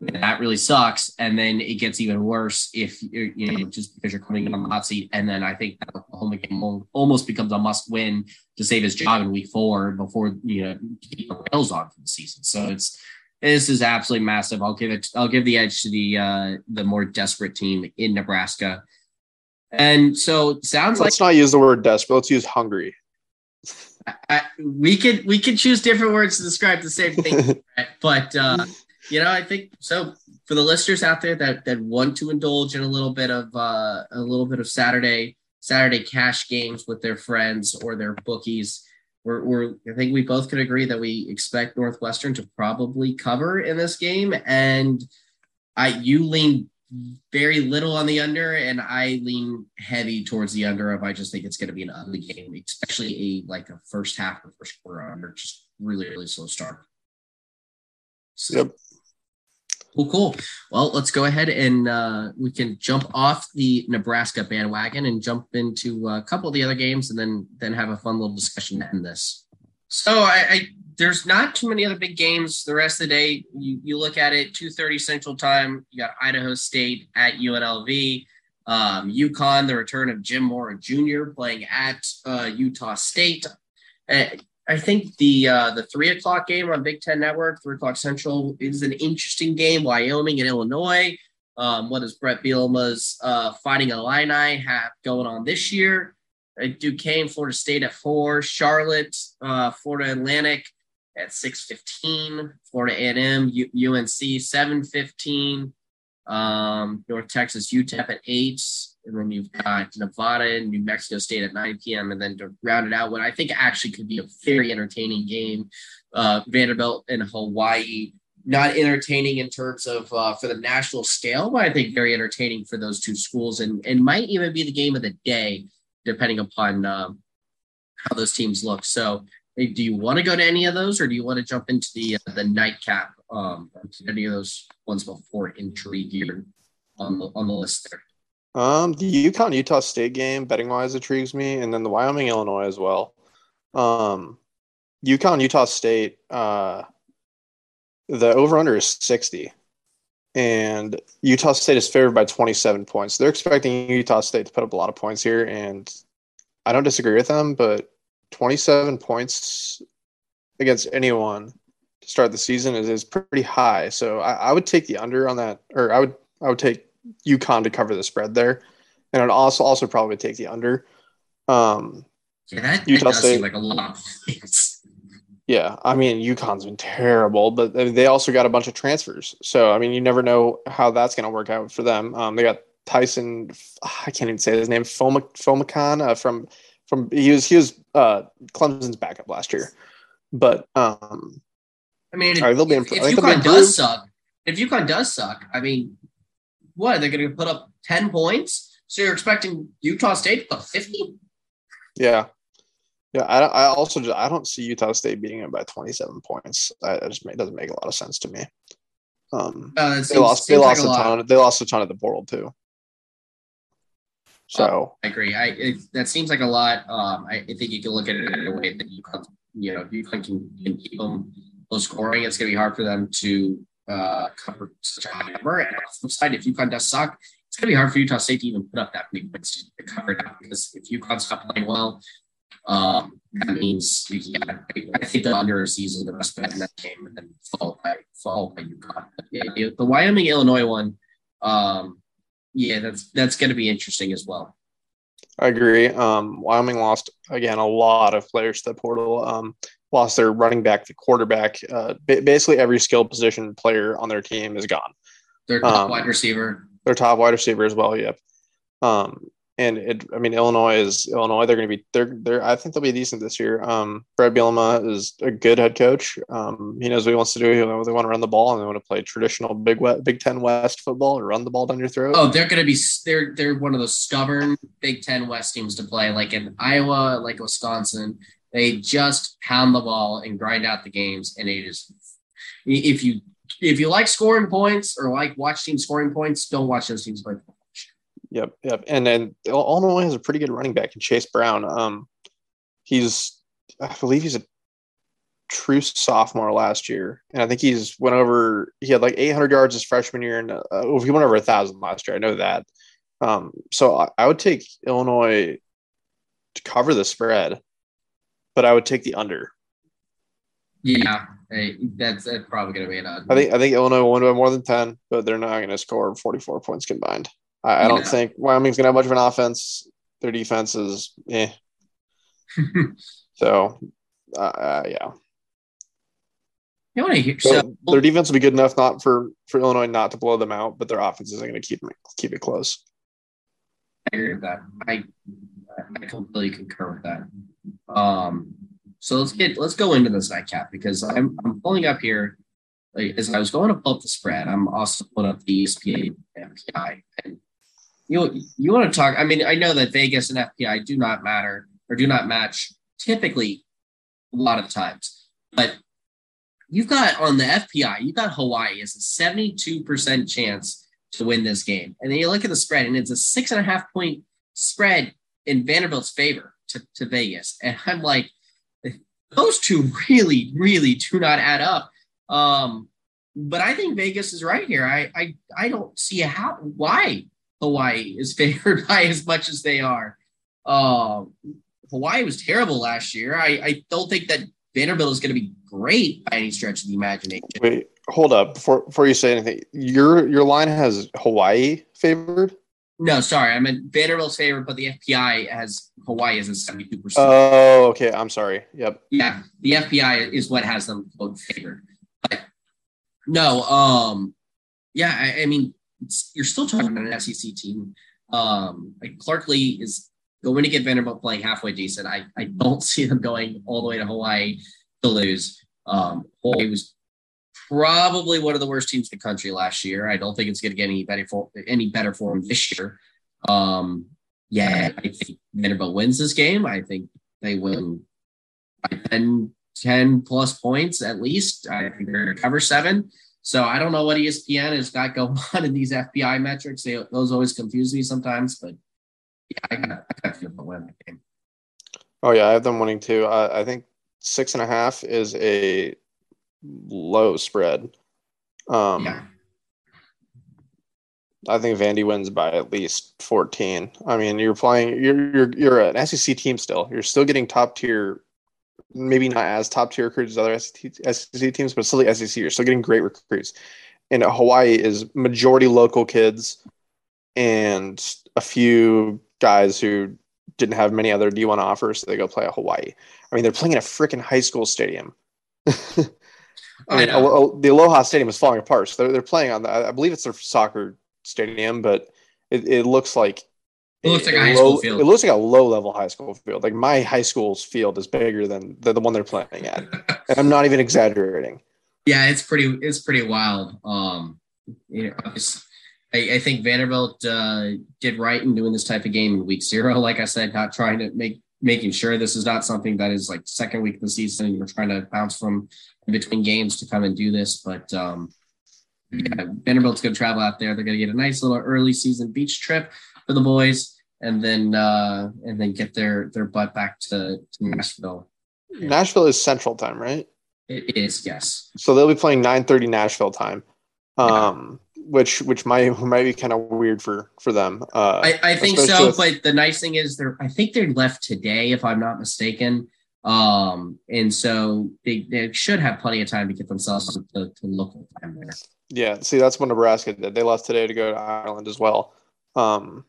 that really sucks. And then it gets even worse if you're, you know, just because you're coming in on the hot seat. And then I think that Oklahoma game almost becomes a must win to save his job in week four before, you know, keep the rails on for the season. So it's, this is absolutely massive. I'll give it. I'll give the edge to the uh, the more desperate team in Nebraska. And so sounds like let's like not use the word desperate. Let's use hungry. I, we could we could choose different words to describe the same thing, but uh, you know I think so. For the listeners out there that that want to indulge in a little bit of uh, a little bit of Saturday Saturday cash games with their friends or their bookies, we're, we're I think we both can agree that we expect Northwestern to probably cover in this game, and I you lean very little on the under, and I lean heavy towards the under. Of I just think it's going to be an ugly game, especially a like a first half or first quarter under, just really really slow start. So, yep. Cool, cool. Well, let's go ahead and uh, we can jump off the Nebraska bandwagon and jump into a couple of the other games, and then then have a fun little discussion to end this. So, I, I there's not too many other big games the rest of the day. You, you look at it, two thirty Central Time. You got Idaho State at UNLV. Um, UConn, the return of Jim Mora Jr. playing at uh, Utah State. Uh, I think the uh, the three o'clock game on Big Ten Network, three o'clock Central, is an interesting game. Wyoming and Illinois. Um, what does Bret Bielema's uh, Fighting Illini have going on this year? Uh, Duquesne, Florida State at four. Charlotte, uh, Florida Atlantic at six fifteen. Florida A&M, UNC seven fifteen. Um, North Texas UTEP at eight and then you've got Nevada and New Mexico State at 9 p.m. And then to round it out, what I think actually could be a very entertaining game, uh, Vanderbilt and Hawaii. Not entertaining in terms of uh, for the national scale, but I think very entertaining for those two schools, and and might even be the game of the day. depending upon um, how those teams look. So, do you want to go to any of those, or do you want to jump into the uh, the nightcap? Um, any of those ones before intrigue here on the on the list there? Um, the UConn Utah State game betting wise intrigues me, and then the Wyoming Illinois as well. Um, UConn Utah State. Uh, the over under is sixty, and Utah State is favored by twenty seven points. They're expecting Utah State to put up a lot of points here, and I don't disagree with them, but 27 points against anyone to start the season is, is pretty high. So I, I, would take the under on that, or I would I would take UConn to cover the spread there, and I'd also also probably take the under. Um, yeah, that, Utah State like a lot. yeah, I mean UConn's been terrible, but they also got a bunch of transfers. So I mean, you never know how that's going to work out for them. Um, they got Tyson, I can't even say his name, Phommachanh uh, from from he was he was uh, Clemson's backup last year, but um, I mean, right, they'll be imp- if UConn does suck, if UConn does suck, I mean, what they're going to put up ten points? So you're expecting Utah State to put fifty? Yeah, yeah. I, I also just, I don't see Utah State beating it by twenty seven points. I, I just it doesn't make a lot of sense to me. Um, uh, seems, they lost. They lost like a, a ton. They lost a ton at the portal too. So oh, I agree. I it, that seems like a lot. Um, I, I, think you can look at it in a way that you you know, you can, can keep them low scoring. It's going to be hard for them to uh, cover such a high number. And on the flip side, if UConn does suck, it's going to be hard for Utah State to even put up that many points to, cover it up because if UConn's stop playing well, um, that means yeah, I, think the under is the best bet in that game, and then followed by followed by UConn. But yeah, the Wyoming Illinois one. Um, yeah, that's that's going to be interesting as well. I agree. Um, Wyoming lost again a lot of players to the portal. Um, lost their running back, the quarterback. Uh, basically, every skill position player on their team is gone. Their top um, wide receiver. Their top wide receiver as well. Yep. Um, and it, I mean, Illinois is Illinois. They're going to be they're they're. I think they'll be decent this year. Um, Bret Bielema is a good head coach. Um, he knows what he wants to do. He, they want to run the ball and they want to play traditional Big West, Big Ten West football or run the ball down your throat. Oh, they're going to be they're they're one of those stubborn Big Ten West teams to play, like in Iowa, like Wisconsin. They just pound the ball and grind out the games, and it is if you if you like scoring points or like watch teams scoring points, don't watch those teams play. Yep, yep. And then Illinois has a pretty good running back in Chase Brown. Um, he's, I believe he's a true sophomore last year, and I think he's went over. He had like 800 yards his freshman year, and uh, he went over a thousand last year. I know that. Um, so I, I would take Illinois to cover the spread, but I would take the under. Yeah, hey, that's, that's probably going to be an odd. I think I think Illinois will win by more than ten, but they're not going to score 44 points combined. I, I don't yeah. think Wyoming's gonna have much of an offense. Their defense is eh. so, uh, uh, yeah. You want to hear so, so, their defense will be good enough not for for Illinois not to blow them out, but their offense isn't going to keep keep it close. I agree with that. I I completely concur with that. Um, so let's get let's go into this nightcap because I'm I'm pulling up here. Like, as I was going to pull up the spread, I'm also pulling up the ESPN FPI, and you you want to talk? I mean, I know that Vegas and FPI do not matter or do not match typically a lot of times, but you've got on the FPI, you've got Hawaii as a 72% chance to win this game. And then you look at the spread, and it's a six and a half point spread in Vanderbilt's favor to, to Vegas. And I'm like, those two really, really do not add up. Um, but I think Vegas is right here. I I, I don't see how why Hawaii is favored by as much as they are. Uh, Hawaii was terrible last year. I, I don't think that Vanderbilt is going to be great by any stretch of the imagination. Wait, hold up before before you say anything. Your your line has Hawaii favored. No, sorry, I meant Vanderbilt's favored, but the FPI has Hawaii as a seventy-two percent. Oh, okay. I'm sorry. Yep. Yeah, the FPI is what has them both favored. But no, um, yeah, I, I mean, you're still talking about an SEC team. Um, like Clark Lea is going to get Vanderbilt playing halfway decent. I, I don't see them going all the way to Hawaii to lose. Um, Hawaii was probably one of the worst teams in the country last year. I don't think it's going to get any better for any better for them this year. Um, Yeah, I think Vanderbilt wins this game. I think they win by 10, 10 plus points at least. I think they're going to cover seven. So I don't know what ESPN has got going on in these FPI metrics. They, those always confuse me sometimes, but yeah, I got, I got to win that game. Oh yeah, I have them winning too. I, I think six and a half is a low spread. Um, yeah. I think Vandy wins by at least 14. I mean, you're playing, you're you're you're an SEC team still. You're still getting top tier, maybe not as top tier recruits as other SEC teams, but still the SEC. You're still getting great recruits. And Hawaii is majority local kids and a few guys who didn't have many other D1 offers, so they go play at Hawaii. I mean, they're playing in a freaking high school stadium. I mean, the Aloha Stadium is falling apart. So they're, they're playing on the, I believe it's their soccer stadium, but it, it looks like it looks like a, high low, school field. It looks like a low level high school field. Like my high school's field is bigger than the, the one they're playing at, and I'm not even exaggerating. Yeah, it's pretty. It's pretty wild. Um, you know, I, I think Vanderbilt uh, did right in doing this type of game in week zero. Like I said, not trying to make making sure this is not something that is like second week of the season and you're trying to bounce from between games to come and do this. But um, yeah, Vanderbilt's going to travel out there. They're going to get a nice little early season beach trip for the boys, and then uh, and then get their their butt back to, to Nashville. Nashville is Central Time, right? It is, yes. So they'll be playing 9:30 Nashville time. Um, which which might might be kind of weird for for them. Uh, I, I think so, with, but the nice thing is they're I think they're left today, if I'm not mistaken. Um, and so they, they should have plenty of time to get themselves to, to local time there. Yeah, see, that's what Nebraska did. They left today to go to Ireland as well. Um,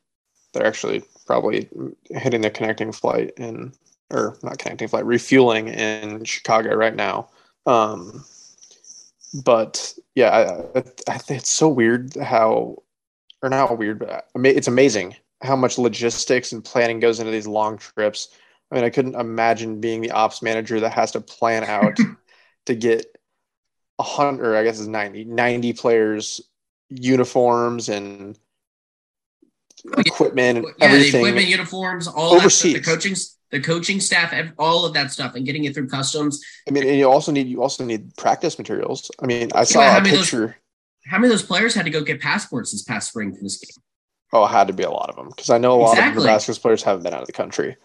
they're actually probably hitting the connecting flight in, or not connecting flight, refueling in Chicago right now. Um, but yeah, I, I, think it's so weird how, or not weird, but it's amazing how much logistics and planning goes into these long trips. I mean, I couldn't imagine being the ops manager that has to plan out to get a hundred, I guess it's 90, 90 players uniforms and equipment and yeah, everything. The equipment, uniforms, all overseas. That, the coaching, the coaching staff, all of that stuff, and getting it through customs. I mean, and you also need you also need practice materials. I mean, I saw a picture. Those, how many of those players had to go get passports this past spring for this game? Oh, it had to be a lot of them because I know a lot exactly. of Nebraska's players haven't been out of the country.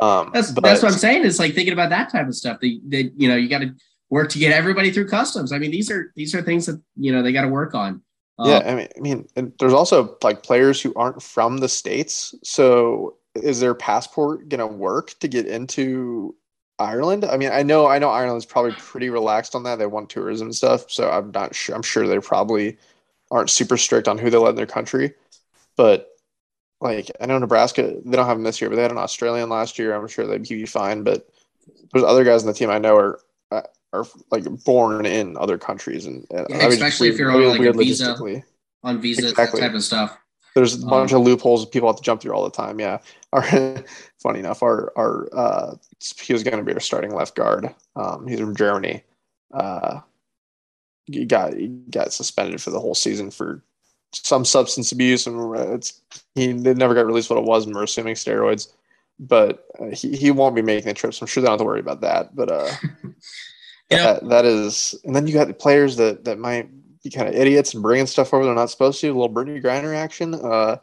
Um, that's but, that's what I'm saying. It's like thinking about that type of stuff. That, that you know you got to work to get everybody through customs. I mean, these are these are things that you know they got to work on. Yeah, um, I mean, I mean, and there's also like players who aren't from the states, so is their passport going to work to get into Ireland? I mean, I know I know Ireland's probably pretty relaxed on that. They want tourism and stuff, so I'm not sure. I'm sure they probably aren't super strict on who they let in their country. But like, I know Nebraska, they don't have them this year, but they had an Australian last year. I'm sure they'd be fine. But there's other guys on the team I know are are like born in other countries, and, and yeah, especially if you're on like a visa, on visa exactly. type of stuff. There's a bunch um, of loopholes people have to jump through all the time. Yeah. Our, funny enough, our our uh, he was going to be our starting left guard. Um, he's from Germany. Uh, he got he got suspended for the whole season for some substance abuse, and it's he never got released what it was, and we're assuming steroids. But uh, he he won't be making the trip, so I'm sure they don't have to worry about that. But uh, that, that is, and then you got the players that that might be kind of idiots and bringing stuff over they're not supposed to. A little Brittney Griner action. Uh,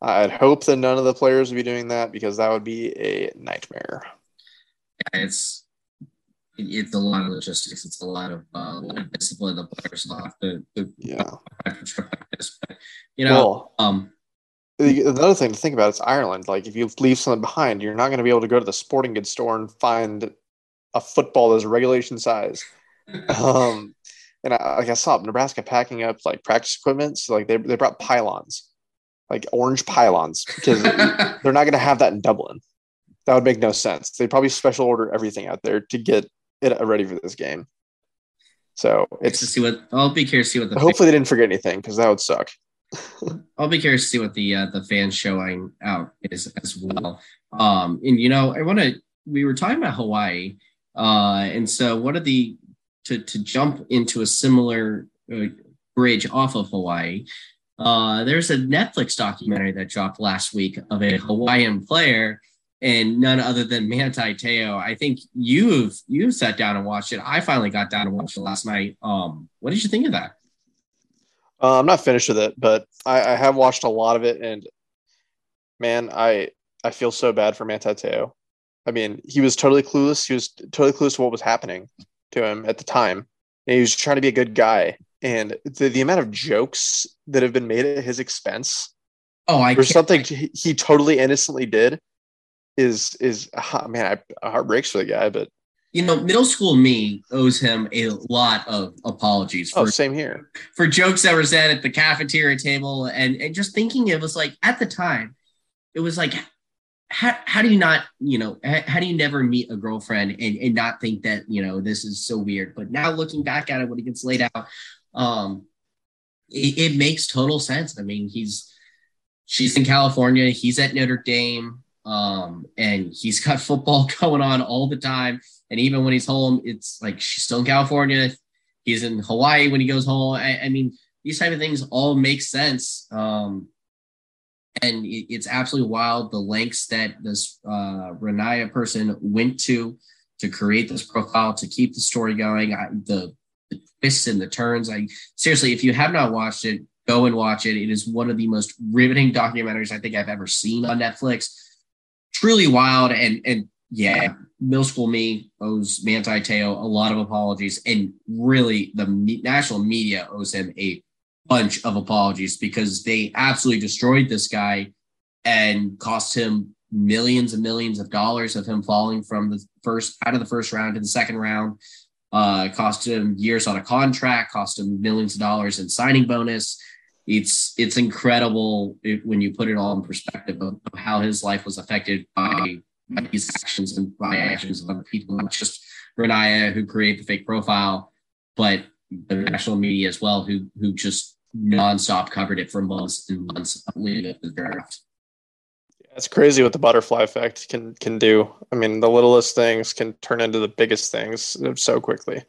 I'd hope that none of the players would be doing that because that would be a nightmare. Yeah, it's it's a lot of logistics. It's a lot of, uh, lot of discipline the players have to, to yeah. you know, well, um, another thing to think about is Ireland. Like, if you leave something behind, you're not going to be able to go to the sporting goods store and find a football that's regulation size. um, and I, like I saw Nebraska packing up like practice equipment. So like they they brought pylons, like orange pylons, because they're not going to have that in Dublin. That would make no sense. They probably special order everything out there to get it ready for this game. So it's to see what I'll be curious to see what the hopefully they didn't forget anything because that would suck. I'll be curious to see what the uh, the fans showing out is as well. Um, and you know, I want to. We were talking about Hawaii, uh, and so what are the to, to jump into a similar uh, bridge off of Hawaii. Uh, there's a Netflix documentary that dropped last week of a Hawaiian player and none other than Manti Te'o. I think you've you sat down and watched it. I finally got down and watched it last night. Um, what did you think of that? Uh, I'm not finished with it, but I, I, have watched a lot of it, and man, I I feel so bad for Manti Te'o. I mean, he was totally clueless. He was totally clueless to what was happening to him at the time. And he was trying to be a good guy, and the, the amount of jokes that have been made at his expense. Oh, I for something he, he totally innocently did is is ah, man, I heart breaks for the guy, but you know, middle school me owes him a lot of apologies oh, for oh, same here for jokes that were said at the cafeteria table, and and just thinking it was like at the time, it was like. How, how do you not you know how do you never meet a girlfriend and, and not think that you know this is so weird but now looking back at it when it gets laid out um it, it makes total sense i mean he's she's in california he's at notre dame um, and he's got football going on all the time. And even when he's home, it's like she's still in California. He's in Hawaii when he goes home. I, I mean, these type of things all make sense. Um, and it, it's absolutely wild the lengths that this uh, Ronaiah person went to to create this profile to keep the story going. I, the, the twists and the turns. I seriously, if you have not watched it, go and watch it. It is one of the most riveting documentaries I think I've ever seen on Netflix truly wild. And and yeah, middle school me owes Manti Te'o a lot of apologies, and really the national media owes him a bunch of apologies because they absolutely destroyed this guy and cost him millions and millions of dollars of him falling from the first out of the first round to the second round. Uh, cost him years on a contract, cost him millions of dollars in signing bonus it's it's incredible when you put it all in perspective of, of how his life was affected by, by, these actions and by actions of other people, not just Ronaiah who create the fake profile, but the national media as well, who who just nonstop covered it for months and months leading up to the draft. It's crazy what the butterfly effect can can do. I mean, the littlest things can turn into the biggest things so quickly.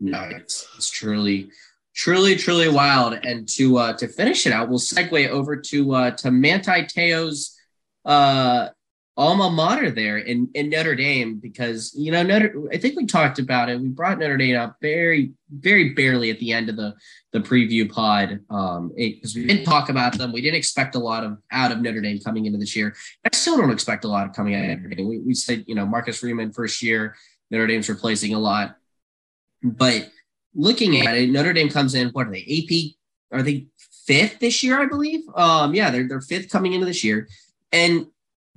No, it's, it's truly truly, truly wild. And to uh, to finish it out, we'll segue over to uh, to Manti Te'o's uh, alma mater there in, in Notre Dame because you know Notre. I think we talked about it. We brought Notre Dame up very, very barely at the end of the the preview pod because um, we didn't talk about them. We didn't expect a lot of out of Notre Dame coming into this year. I still don't expect a lot of coming out of Notre Dame. We, we said you know Marcus Freeman first year. Notre Dame's replacing a lot, but looking at it, Notre Dame comes in. What are they? AP? Are they fifth this year? I believe. Um, yeah, they're they're fifth coming into this year, and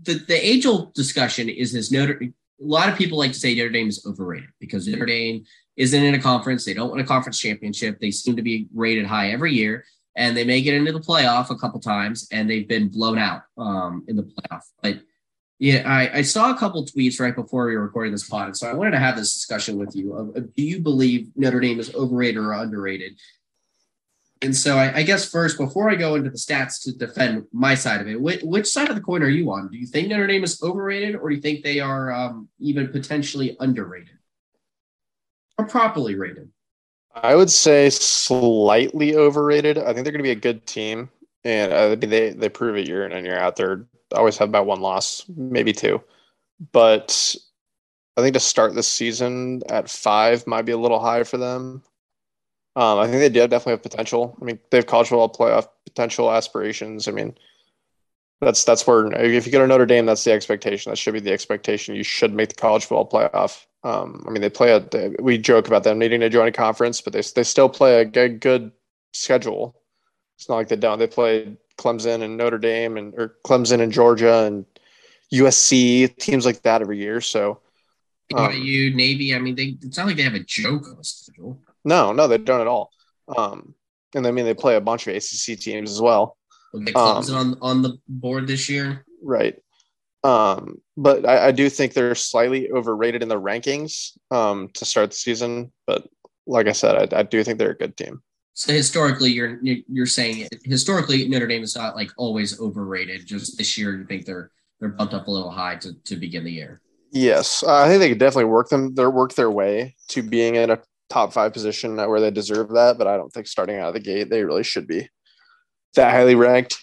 the the age old discussion is this Notre. A lot of people like to say Notre Dame is overrated because Notre Dame isn't in a conference. They don't win a conference championship. They seem to be rated high every year, and they may get into the playoff a couple times, and they've been blown out um, in the playoff. But yeah, I, I saw a couple tweets right before we were recording this pod, so I wanted to have this discussion with you. Of, of, do you believe Notre Dame is overrated or underrated? And so I, I, guess first, before I go into the stats to defend my side of it, which, which, side of the coin are you on? Do you think Notre Dame is overrated, or do you think they are um, even potentially underrated or properly rated? I would say slightly overrated. I think they're going to be a good team, and uh, they they prove it year in and year out. They're always have about one loss, maybe two. But I think to start this season at five might be a little high for them. Um, I think they do definitely have potential. I mean, they have college football playoff potential aspirations. I mean, that's that's where if you go to Notre Dame, that's the expectation. That should be the expectation. You should make the college football playoff. Um, I mean, they play a. We joke about them needing to join a conference, but they they still play a good schedule. It's not like they don't. They play Clemson and Notre Dame and or Clemson and Georgia and USC teams like that every year. So um, you Navy, I mean, they it's not like they have a joke on the schedule. No, no, they don't at all. Um, and I mean, they play a bunch of ACC teams as well. Clemson um, on on the board this year, right? Um, but I, I, do think they're slightly overrated in the rankings um, to start the season. But like I said, I, I do think they're a good team. So historically, you're you're saying historically Notre Dame is not like always overrated. Just this year, you think they're they're bumped up a little high to, to begin the year. Yes, I think they could definitely work them. They work their way to being in a top five position where they deserve that. But I don't think starting out of the gate they really should be. that highly ranked.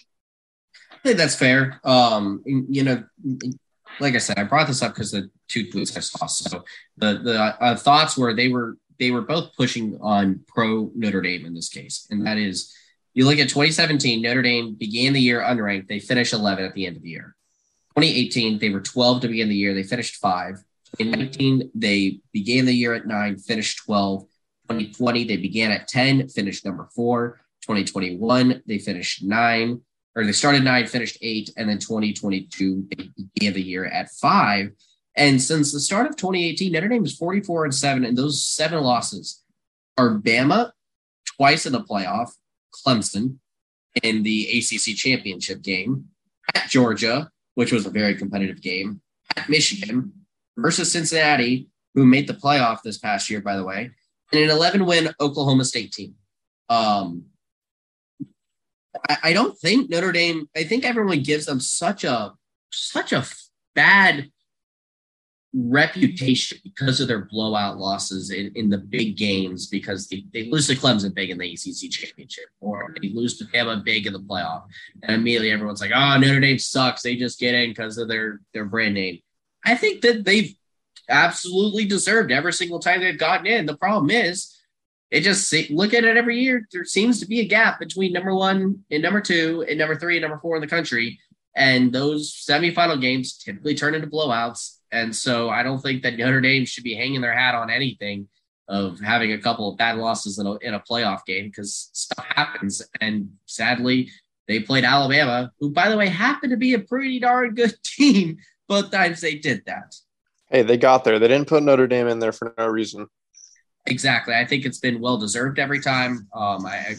I think that's fair. Um, you know, like I said, I brought this up because the two tweets I saw. So the the uh, thoughts were they were they were both pushing on pro Notre Dame in this case, and that is you look at 2017, Notre Dame began the year unranked. They finished 11 at the end of the year. 2018, they were 12 to begin the year. They finished five. In 19, they began the year at nine, finished 12. 2020, they began at 10, finished number four. 2021, they finished nine, or they started nine, finished eight. And then 2022, they began the year at five. And since the start of 2018, Notre Dame is 44 and seven, and those seven losses are Bama twice in the playoff, Clemson in the ACC championship game, at Georgia, which was a very competitive game, at Michigan versus Cincinnati, who made the playoff this past year, by the way, and an 11 win Oklahoma State team. Um, I, I don't think Notre Dame, I think everyone gives them such a such a bad reputation because of their blowout losses in, in the big games because they, they lose to Clemson big in the ACC championship or they lose to Bama big in the playoff. And immediately everyone's like, oh, Notre Dame sucks. They just get in because of their, their brand name. I think that they've absolutely deserved every single time they've gotten in. The problem is, it just look at it every year. There seems to be a gap between number one and number two and number three and number four in the country. And those semifinal games typically turn into blowouts. And so I don't think that Notre Dame should be hanging their hat on anything of having a couple of bad losses in a, in a playoff game because stuff happens. And sadly, they played Alabama, who, by the way, happened to be a pretty darn good team both times they did that. Hey, they got there. They didn't put Notre Dame in there for no reason. Exactly. I think it's been well deserved every time. Um, I, I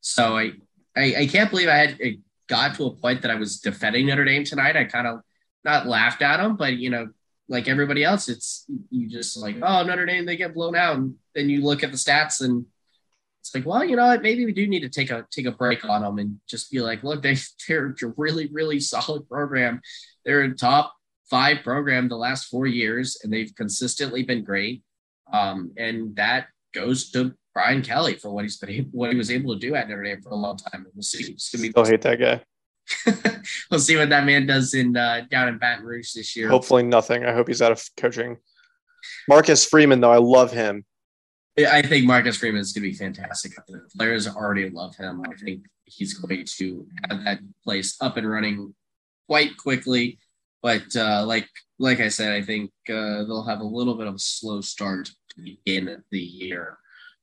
so I, I, I can't believe I had it got to a point that I was defending Notre Dame tonight. I kind of not laughed at them, but you know, like everybody else, it's you just like, oh, Notre Dame, they get blown out, and then you look at the stats and it's like, well, you know what? Maybe we do need to take a take a break on them and just be like, look, they, they're a really, really solid program. They're a top five program the last four years, and they've consistently been great. Um, and that goes to Brian Kelly for what he's been able, what he was able to do at Notre Dame for a long time. We'll see. It's gonna be. Still hate that guy. we'll see what that man does in uh, down in Baton Rouge this year. Hopefully, nothing. I hope he's out of coaching. Marcus Freeman, though, I love him. I think Marcus Freeman is going to be fantastic. The players already love him. I think he's going to have that place up and running quite quickly. But uh, like like I said, I think uh, they'll have a little bit of a slow start to begin the year,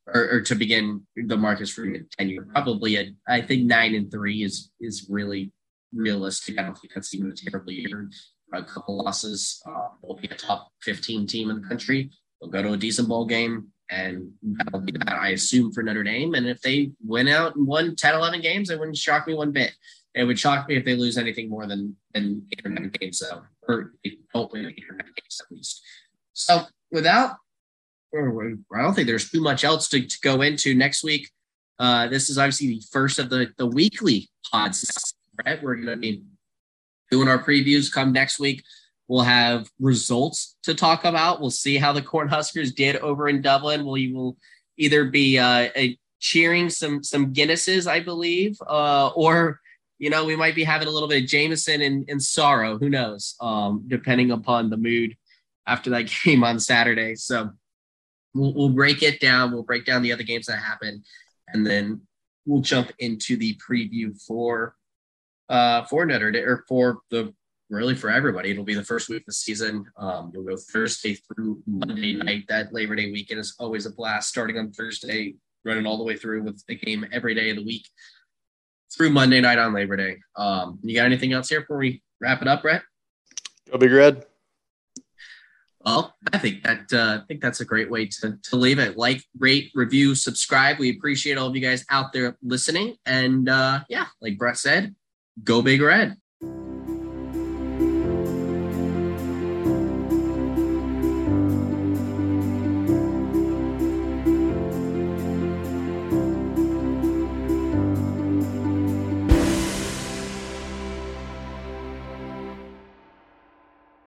or, or to begin the Marcus Freeman tenure. Probably a, I think nine and three is is really realistic. I don't think that's even a terrible year. A couple losses, uh, they'll be a top 15 team in the country. They'll go to a decent bowl game, and that'll be that, I assume, for Notre Dame. And if they win out and won 10, 11 games, it wouldn't shock me one bit. It would shock me if they lose anything more than than eight or nine games, though, or they don't eight or nine games at least. So without, I don't think there's too much else to, to go into next week. Uh, this is obviously the first of the the weekly pods. Right, we're going to be doing our previews. Come next week, we'll have results to talk about. We'll see how the Cornhuskers did over in Dublin. We will either be uh, cheering some some Guinnesses, I believe, uh, or you know, we might be having a little bit of Jameson and, and sorrow. Who knows? Um, depending upon the mood after that game on Saturday. So we'll, we'll break it down. We'll break down the other games that happen, and then we'll jump into the preview for uh, for Notre Dame or for the really for everybody. It'll be the first week of the season. Um, you'll go Thursday through Monday night. That Labor Day weekend is always a blast. Starting on Thursday, running all the way through with the game every day of the week through Monday night on Labor Day. Um, you got anything else here before we wrap it up, Brett? Go Big Red. Well, I think that uh, I think that's a great way to, to leave it. Like, rate, review, subscribe. We appreciate all of you guys out there listening. And uh, yeah, like Brett said, go Big Red.